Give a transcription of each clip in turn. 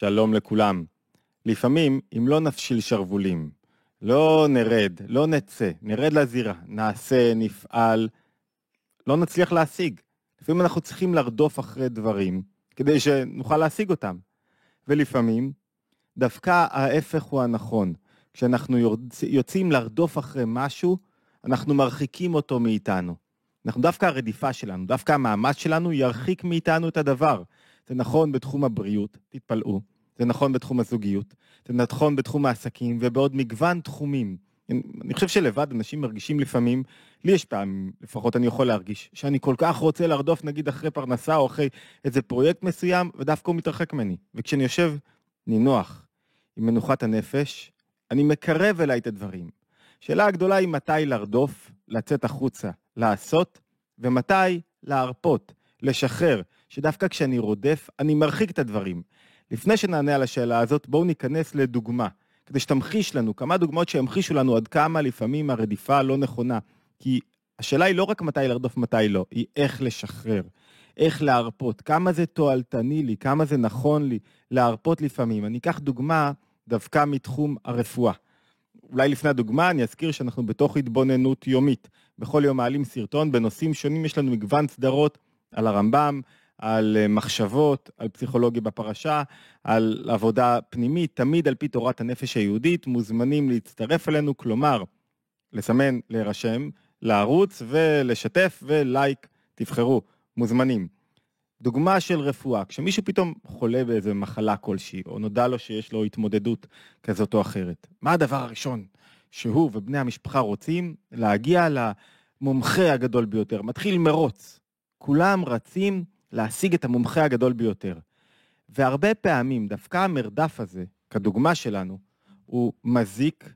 שלום לכולם. לפעמים, אם לא נפשיל שרוולים, לא נרד, לא נצא, נרד לזירה, נעשה, נפעל, לא נצליח להשיג. לפעמים אנחנו צריכים לרדוף אחרי דברים כדי שנוכל להשיג אותם. ולפעמים, דווקא ההפך הוא הנכון. כשאנחנו יוצאים לרדוף אחרי משהו, אנחנו מרחיקים אותו מאיתנו. אנחנו דווקא הרדיפה שלנו, דווקא המאמץ שלנו ירחיק מאיתנו את הדבר. זה נכון בתחום הבריאות, תתפלאו, זה נכון בתחום הזוגיות, זה נכון בתחום העסקים ובעוד מגוון תחומים. אני חושב שלבד אנשים מרגישים לפעמים, לי יש פעמים, לפחות אני יכול להרגיש, שאני כל כך רוצה לרדוף נגיד אחרי פרנסה או אחרי איזה פרויקט מסוים, ודווקא הוא מתרחק ממני. וכשאני יושב נינוח עם מנוחת הנפש, אני מקרב אליי את הדברים. השאלה הגדולה היא מתי לרדוף, לצאת החוצה, לעשות, ומתי להרפות, לשחרר, שדווקא כשאני רודף, אני מרחיק את הדברים. לפני שנענה על השאלה הזאת, בואו ניכנס לדוגמה, כדי שתמחיש לנו, כמה דוגמאות שימחישו לנו עד כמה לפעמים הרדיפה לא נכונה. כי השאלה היא לא רק מתי לרדוף, מתי לא, היא איך לשחרר, איך להרפות, כמה זה תועלתני לי, כמה זה נכון לי להרפות לפעמים. אני אקח דוגמה דווקא מתחום הרפואה. אולי לפני הדוגמה אני אזכיר שאנחנו בתוך התבוננות יומית. בכל יום מעלים סרטון בנושאים שונים, יש לנו מגוון סדרות על הרמב"ם, על אה, מחשבות, על פסיכולוגיה בפרשה, על עבודה פנימית, תמיד על פי תורת הנפש היהודית, מוזמנים להצטרף אלינו, כלומר, לסמן, להירשם, לערוץ ולשתף ולייק, תבחרו, מוזמנים. דוגמה של רפואה, כשמישהו פתאום חולה באיזה מחלה כלשהי, או נודע לו שיש לו התמודדות כזאת או אחרת, מה הדבר הראשון שהוא ובני המשפחה רוצים? להגיע למומחה הגדול ביותר. מתחיל מרוץ. כולם רצים להשיג את המומחה הגדול ביותר. והרבה פעמים דווקא המרדף הזה, כדוגמה שלנו, הוא מזיק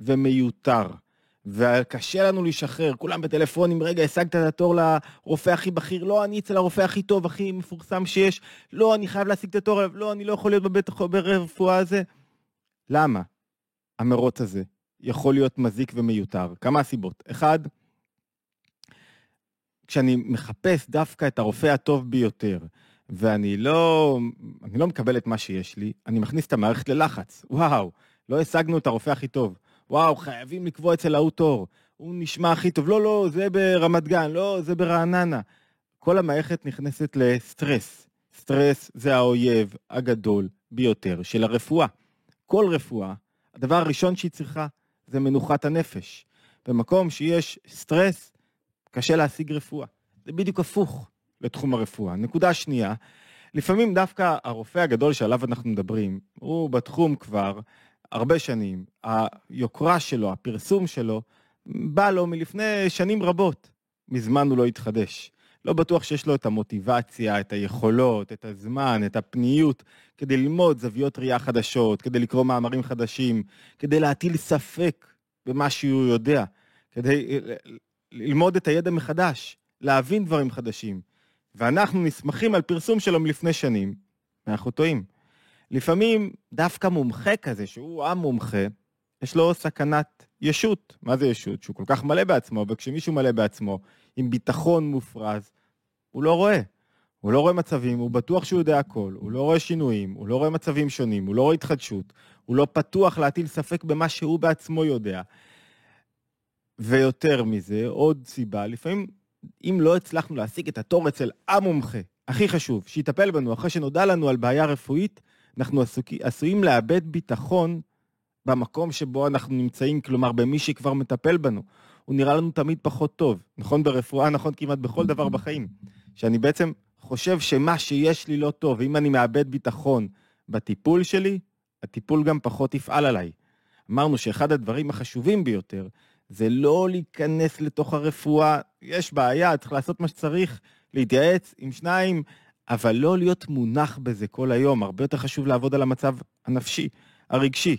ומיותר. וקשה לנו לשחרר, כולם בטלפונים, רגע, השגת את התור לרופא הכי בכיר, לא, אני אצל הרופא הכי טוב, הכי מפורסם שיש, לא, אני חייב להשיג את התור לא, אני לא יכול להיות בבית הרפואה הזה. למה המרוץ הזה יכול להיות מזיק ומיותר? כמה סיבות. אחד, כשאני מחפש דווקא את הרופא הטוב ביותר, ואני לא, אני לא מקבל את מה שיש לי, אני מכניס את המערכת ללחץ. וואו, לא השגנו את הרופא הכי טוב. וואו, חייבים לקבוע אצל ההוא תור. הוא נשמע הכי טוב. לא, לא, זה ברמת גן, לא, זה ברעננה. כל המערכת נכנסת לסטרס. סטרס זה האויב הגדול ביותר של הרפואה. כל רפואה, הדבר הראשון שהיא צריכה זה מנוחת הנפש. במקום שיש סטרס, קשה להשיג רפואה. זה בדיוק הפוך לתחום הרפואה. נקודה שנייה, לפעמים דווקא הרופא הגדול שעליו אנחנו מדברים, הוא בתחום כבר הרבה שנים, היוקרה שלו, הפרסום שלו, בא לו מלפני שנים רבות. מזמן הוא לא התחדש. לא בטוח שיש לו את המוטיבציה, את היכולות, את הזמן, את הפניות, כדי ללמוד זוויות ראייה חדשות, כדי לקרוא מאמרים חדשים, כדי להטיל ספק במה שהוא יודע, כדי ללמוד את הידע מחדש, להבין דברים חדשים. ואנחנו נסמכים על פרסום שלו מלפני שנים, ואנחנו טועים. לפעמים דווקא מומחה כזה, שהוא המומחה, יש לו סכנת ישות. מה זה ישות? שהוא כל כך מלא בעצמו, וכשמישהו מלא בעצמו, עם ביטחון מופרז, הוא לא רואה. הוא לא רואה מצבים, הוא בטוח שהוא יודע הכל, הוא לא רואה שינויים, הוא לא רואה מצבים שונים, הוא לא רואה התחדשות, הוא לא פתוח להטיל ספק במה שהוא בעצמו יודע. ויותר מזה, עוד סיבה, לפעמים אם לא הצלחנו להשיג את התור אצל המומחה, הכי חשוב, שיטפל בנו אחרי שנודע לנו על בעיה רפואית, אנחנו עסוק, עשויים לאבד ביטחון במקום שבו אנחנו נמצאים, כלומר במי שכבר מטפל בנו. הוא נראה לנו תמיד פחות טוב, נכון ברפואה, נכון כמעט בכל דבר בחיים. שאני בעצם חושב שמה שיש לי לא טוב, ואם אני מאבד ביטחון בטיפול שלי, הטיפול גם פחות יפעל עליי. אמרנו שאחד הדברים החשובים ביותר זה לא להיכנס לתוך הרפואה, יש בעיה, צריך לעשות מה שצריך, להתייעץ עם שניים, אבל לא להיות מונח בזה כל היום, הרבה יותר חשוב לעבוד על המצב הנפשי, הרגשי.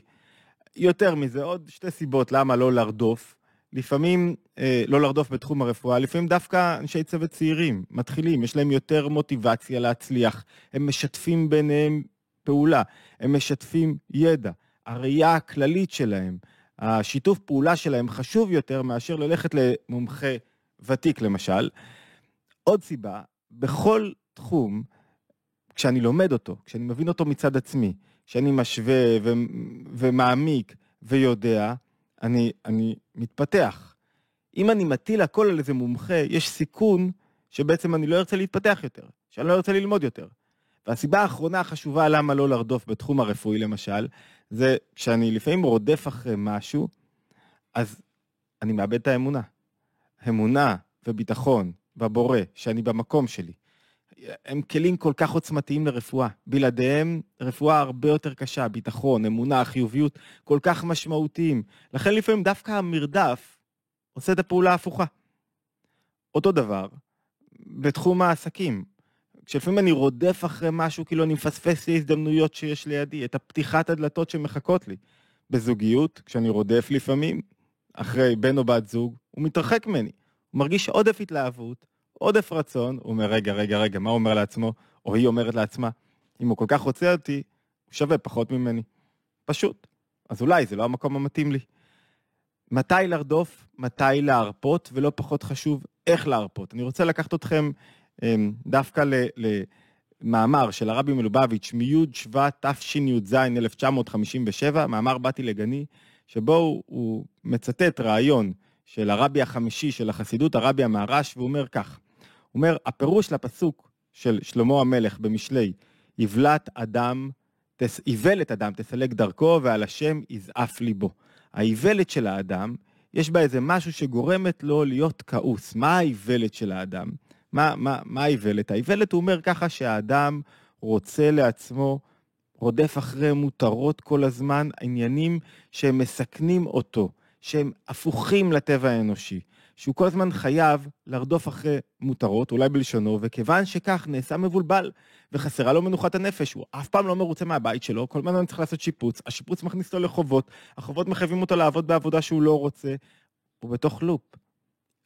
יותר מזה, עוד שתי סיבות למה לא לרדוף. לפעמים, אה, לא לרדוף בתחום הרפואה, לפעמים דווקא אנשי צוות צעירים, מתחילים, יש להם יותר מוטיבציה להצליח, הם משתפים ביניהם פעולה, הם משתפים ידע, הראייה הכללית שלהם, השיתוף פעולה שלהם חשוב יותר מאשר ללכת למומחה ותיק למשל. עוד סיבה, בכל תחום, כשאני לומד אותו, כשאני מבין אותו מצד עצמי, כשאני משווה ו- ומעמיק ויודע, אני, אני מתפתח. אם אני מטיל הכל על איזה מומחה, יש סיכון שבעצם אני לא ארצה להתפתח יותר, שאני לא ארצה ללמוד יותר. והסיבה האחרונה החשובה למה לא לרדוף בתחום הרפואי למשל, זה כשאני לפעמים רודף אחרי משהו, אז אני מאבד את האמונה. אמונה וביטחון בבורא, שאני במקום שלי. הם כלים כל כך עוצמתיים לרפואה. בלעדיהם, רפואה הרבה יותר קשה, ביטחון, אמונה, חיוביות, כל כך משמעותיים. לכן לפעמים דווקא המרדף עושה את הפעולה ההפוכה. אותו דבר בתחום העסקים. כשלפעמים אני רודף אחרי משהו, כאילו אני מפספס לי הזדמנויות שיש לידי, את הפתיחת הדלתות שמחכות לי. בזוגיות, כשאני רודף לפעמים אחרי בן או בת זוג, הוא מתרחק ממני. הוא מרגיש עודף התלהבות, עודף רצון, הוא אומר, רגע, רגע, רגע, מה הוא אומר לעצמו? או היא אומרת לעצמה, אם הוא כל כך רוצה אותי, הוא שווה פחות ממני. פשוט. אז אולי זה לא המקום המתאים לי. מתי לרדוף, מתי להרפות, ולא פחות חשוב, איך להרפות. אני רוצה לקחת אתכם דווקא למאמר של הרבי מלובביץ' מי' שבט תשי"ז 1957, מאמר באתי לגני, שבו הוא, הוא מצטט רעיון של הרבי החמישי של החסידות, הרבי המהר"ש, והוא אומר כך, הוא אומר, הפירוש לפסוק של שלמה המלך במשלי, יבלת אדם, תס... איוולת אדם תסלק דרכו ועל השם יזעף ליבו. האיוולת של האדם, יש בה איזה משהו שגורמת לו להיות כעוס. מה האיוולת של האדם? מה, מה, מה האיוולת? האיוולת הוא אומר ככה שהאדם רוצה לעצמו, רודף אחרי מותרות כל הזמן, עניינים שהם מסכנים אותו, שהם הפוכים לטבע האנושי. שהוא כל הזמן חייב לרדוף אחרי מותרות, אולי בלשונו, וכיוון שכך נעשה מבולבל וחסרה לו מנוחת הנפש, הוא אף פעם לא מרוצה מהבית שלו, כל הזמן צריך לעשות שיפוץ, השיפוץ מכניס אותו לחובות, החובות מחייבים אותו לעבוד בעבודה שהוא לא רוצה, הוא בתוך לופ.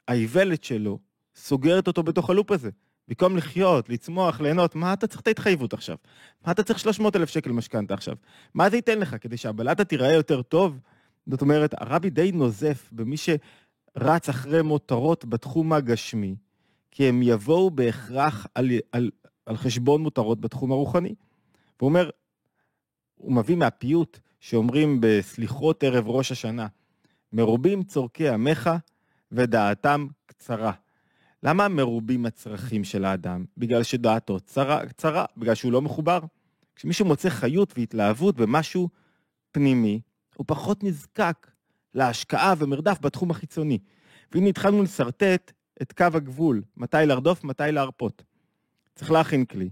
האיוולת שלו סוגרת אותו בתוך הלופ הזה. במקום לחיות, לצמוח, ליהנות, מה אתה צריך את ההתחייבות עכשיו? מה אתה צריך 300 אלף שקל משכנתה עכשיו? מה זה ייתן לך? כדי שהבלטה תיראה יותר טוב? זאת אומרת, הרבי די נוזף במי שרץ אחרי מותרות בתחום הגשמי, כי הם יבואו בהכרח על, על, על חשבון מותרות בתחום הרוחני. והוא אומר, הוא מביא מהפיוט שאומרים בסליחות ערב ראש השנה, מרובים צורכי עמך ודעתם קצרה. למה מרובים הצרכים של האדם? בגלל שדעתו צרה, קצרה, בגלל שהוא לא מחובר. כשמישהו מוצא חיות והתלהבות במשהו פנימי, הוא פחות נזקק להשקעה ומרדף בתחום החיצוני. והנה התחלנו לשרטט את קו הגבול, מתי לרדוף, מתי להרפות. צריך להכין כלי.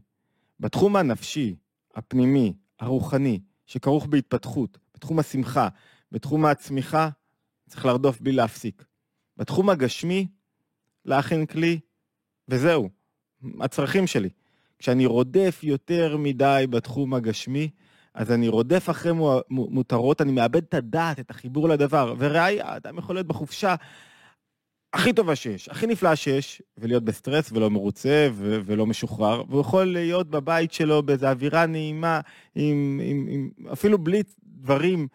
בתחום הנפשי, הפנימי, הרוחני, שכרוך בהתפתחות, בתחום השמחה, בתחום הצמיחה, צריך לרדוף בלי להפסיק. בתחום הגשמי, להכין כלי, וזהו, הצרכים שלי. כשאני רודף יותר מדי בתחום הגשמי, אז אני רודף אחרי מותרות, אני מאבד את הדעת, את החיבור לדבר. וראיה, אדם יכול להיות בחופשה הכי טובה שיש, הכי נפלאה שיש, ולהיות בסטרס ולא מרוצה ו- ולא משוחרר, והוא יכול להיות בבית שלו באיזו אווירה נעימה, עם, עם, עם, אפילו בלי דברים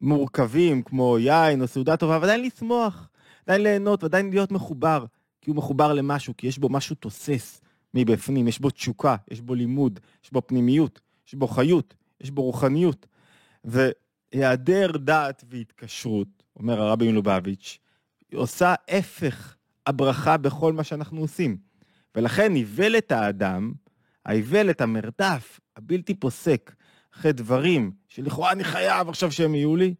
מורכבים כמו יין או סעודה טובה, ועדיין לשמוח, עדיין ליהנות ועדיין להיות מחובר, כי הוא מחובר למשהו, כי יש בו משהו תוסס מבפנים, יש בו תשוקה, יש בו לימוד, יש בו פנימיות, יש בו חיות, יש בו רוחניות. והיעדר דעת והתקשרות, אומר הרבי מלובביץ', עושה הפך הברכה בכל מה שאנחנו עושים. ולכן איוולת האדם, האיוולת, המרדף, הבלתי פוסק, אחרי דברים שלכאורה אני חייב עכשיו שהם יהיו לי,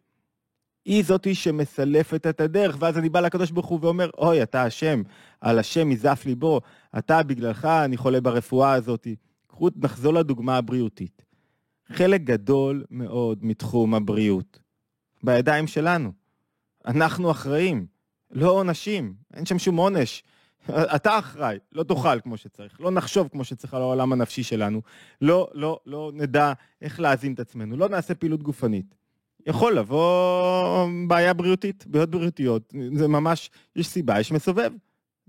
היא זאתי שמסלפת את הדרך, ואז אני בא לקדוש ברוך הוא ואומר, אוי, אתה אשם, על השם יזף ליבו, אתה בגללך אני חולה ברפואה הזאת. קחו, נחזור לדוגמה הבריאותית. חלק גדול מאוד מתחום הבריאות בידיים שלנו. אנחנו אחראים, לא עונשים, אין שם שום עונש. אתה אחראי, לא תאכל כמו שצריך, לא נחשוב כמו שצריך על העולם הנפשי שלנו, לא, לא, לא נדע איך להזין את עצמנו, לא נעשה פעילות גופנית. יכול לבוא בעיה בריאותית, בעיות בריאותיות, זה ממש, יש סיבה, יש מסובב.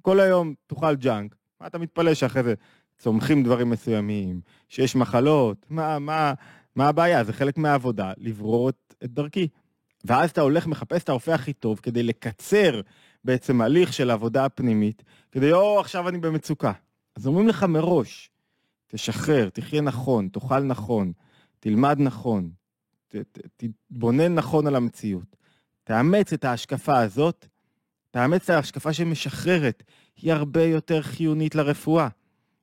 כל היום תאכל ג'אנק, מה אתה מתפלא שאחרי זה צומחים דברים מסוימים, שיש מחלות, מה, מה, מה הבעיה? זה חלק מהעבודה, לברור את, את דרכי. ואז אתה הולך, מחפש את הרופא הכי טוב כדי לקצר בעצם הליך של העבודה הפנימית, כדי, או, עכשיו אני במצוקה. אז אומרים לך מראש, תשחרר, תחיה נכון, תאכל נכון, תלמד נכון, תתבונן נכון על המציאות. תאמץ את ההשקפה הזאת, תאמץ את ההשקפה שמשחררת, היא הרבה יותר חיונית לרפואה.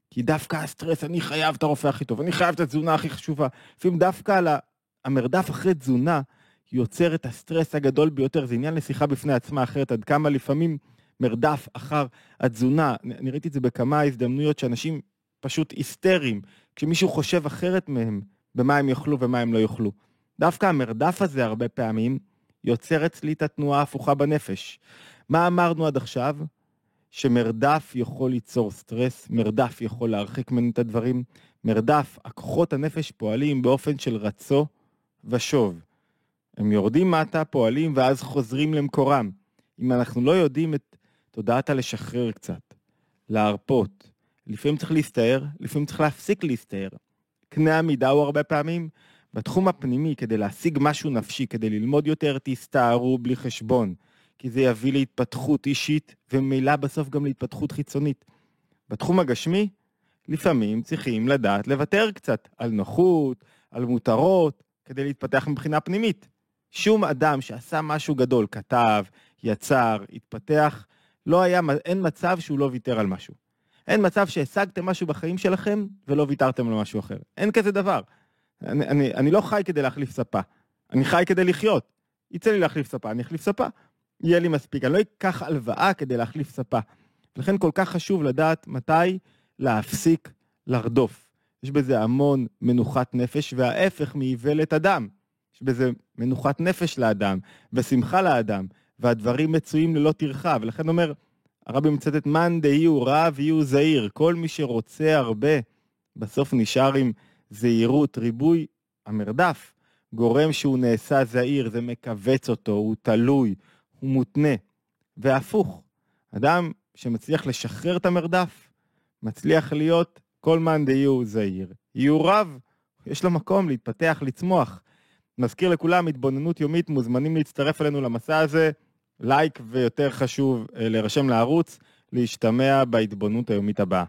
כי דווקא הסטרס, אני חייב את הרופא הכי טוב, אני חייב את התזונה הכי חשובה. לפעמים דווקא על המרדף אחרי תזונה יוצר את הסטרס הגדול ביותר, זה עניין לשיחה בפני עצמה אחרת, עד כמה לפעמים מרדף אחר התזונה, אני ראיתי את זה בכמה הזדמנויות שאנשים פשוט היסטריים, כשמישהו חושב אחרת מהם במה הם יאכלו ומה הם לא יאכלו. דווקא המרדף הזה הרבה פעמים יוצר אצלי את התנועה ההפוכה בנפש. מה אמרנו עד עכשיו? שמרדף יכול ליצור סטרס, מרדף יכול להרחיק ממנו את הדברים, מרדף, הכוחות הנפש פועלים באופן של רצו ושוב. הם יורדים מטה, פועלים, ואז חוזרים למקורם. אם אנחנו לא יודעים את תודעת הלשחרר קצת, להרפות, לפעמים צריך להסתער, לפעמים צריך להפסיק להסתער. קנה המידה הוא הרבה פעמים, בתחום הפנימי, כדי להשיג משהו נפשי, כדי ללמוד יותר, תסתערו בלי חשבון. כי זה יביא להתפתחות אישית, וממילא בסוף גם להתפתחות חיצונית. בתחום הגשמי, לפעמים צריכים לדעת לוותר קצת על נוחות, על מותרות, כדי להתפתח מבחינה פנימית. שום אדם שעשה משהו גדול, כתב, יצר, התפתח, לא היה, אין מצב שהוא לא ויתר על משהו. אין מצב שהשגתם משהו בחיים שלכם ולא ויתרתם על משהו אחר. אין כזה דבר. אני, אני, אני לא חי כדי להחליף ספה, אני חי כדי לחיות. יצא לי להחליף ספה, אני אחליף ספה. יהיה לי מספיק, אני לא אקח הלוואה כדי להחליף ספה. לכן כל כך חשוב לדעת מתי להפסיק לרדוף. יש בזה המון מנוחת נפש, וההפך מאיוולת אדם. יש בזה מנוחת נפש לאדם, ושמחה לאדם, והדברים מצויים ללא טרחה, ולכן אומר, הרבי מצטט, מאן דהיו רב יהיו זהיר. כל מי שרוצה הרבה, בסוף נשאר עם זהירות, ריבוי המרדף. גורם שהוא נעשה זהיר, זה מכווץ אותו, הוא תלוי, הוא מותנה. והפוך, אדם שמצליח לשחרר את המרדף, מצליח להיות כל מאן דהיו זהיר. יהיו רב, יש לו מקום להתפתח, לצמוח. מזכיר לכולם, התבוננות יומית, מוזמנים להצטרף אלינו למסע הזה. לייק ויותר חשוב, אה, להירשם לערוץ, להשתמע בהתבוננות היומית הבאה.